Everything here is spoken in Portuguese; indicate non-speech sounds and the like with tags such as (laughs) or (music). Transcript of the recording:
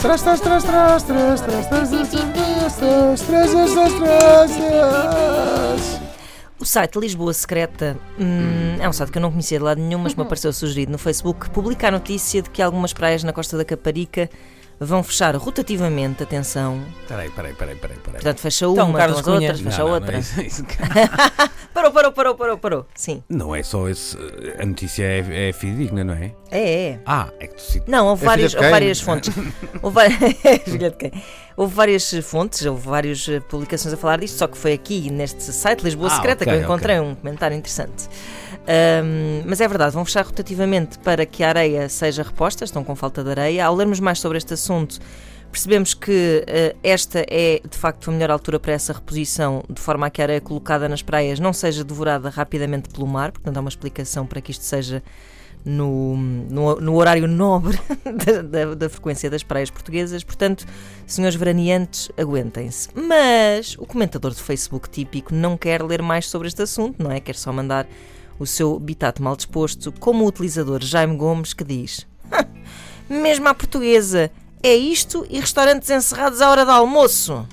Tras, tras, tras, tras, tras, tras, tras, tras, tras, tras, tras, tras. O site Lisboa Secreta hum, é um site que eu não conhecia de lado nenhum, mas me apareceu sugerido no Facebook. Publica a notícia de que algumas praias na costa da Caparica vão fechar rotativamente, atenção. Peraí, peraí, peraí, peraí. peraí. Portanto, fecha Então, uma, Carlos então as outras, fecha Não, não, outra. não é isso, é isso. Parou, parou, parou, parou, parou. Sim. Não é só esse. A notícia é, é fidedigna, não é? É, é. Ah, é que tu citas. Não, houve É várias, houve várias fontes. (laughs) Houve, va- (laughs) Filha de quem? Houve várias fontes, houve várias eh, publicações a falar disto, só que foi aqui neste site Lisboa Ah, Secreta ok, que eu encontrei um comentário interessante. Ahm, mas é verdade, vão fechar rotativamente para que a areia seja reposta, estão com falta de areia. Ao lermos mais sobre este assunto, percebemos que eh, esta é de facto a melhor altura para essa reposição, de forma a que a areia colocada nas praias não seja devorada rapidamente pelo mar, portanto há uma explicação para que isto seja no, no, no horário nobre (laughs) da, da- da frequência das praias portuguesas. Portanto, senhores veraneantes, aguentem-se. Mas o comentador do Facebook típico não quer ler mais sobre este assunto, não é? Quer só mandar o seu bitate mal disposto, como o utilizador Jaime Gomes, que diz: (laughs) Mesmo à portuguesa, é isto e restaurantes encerrados à hora do almoço.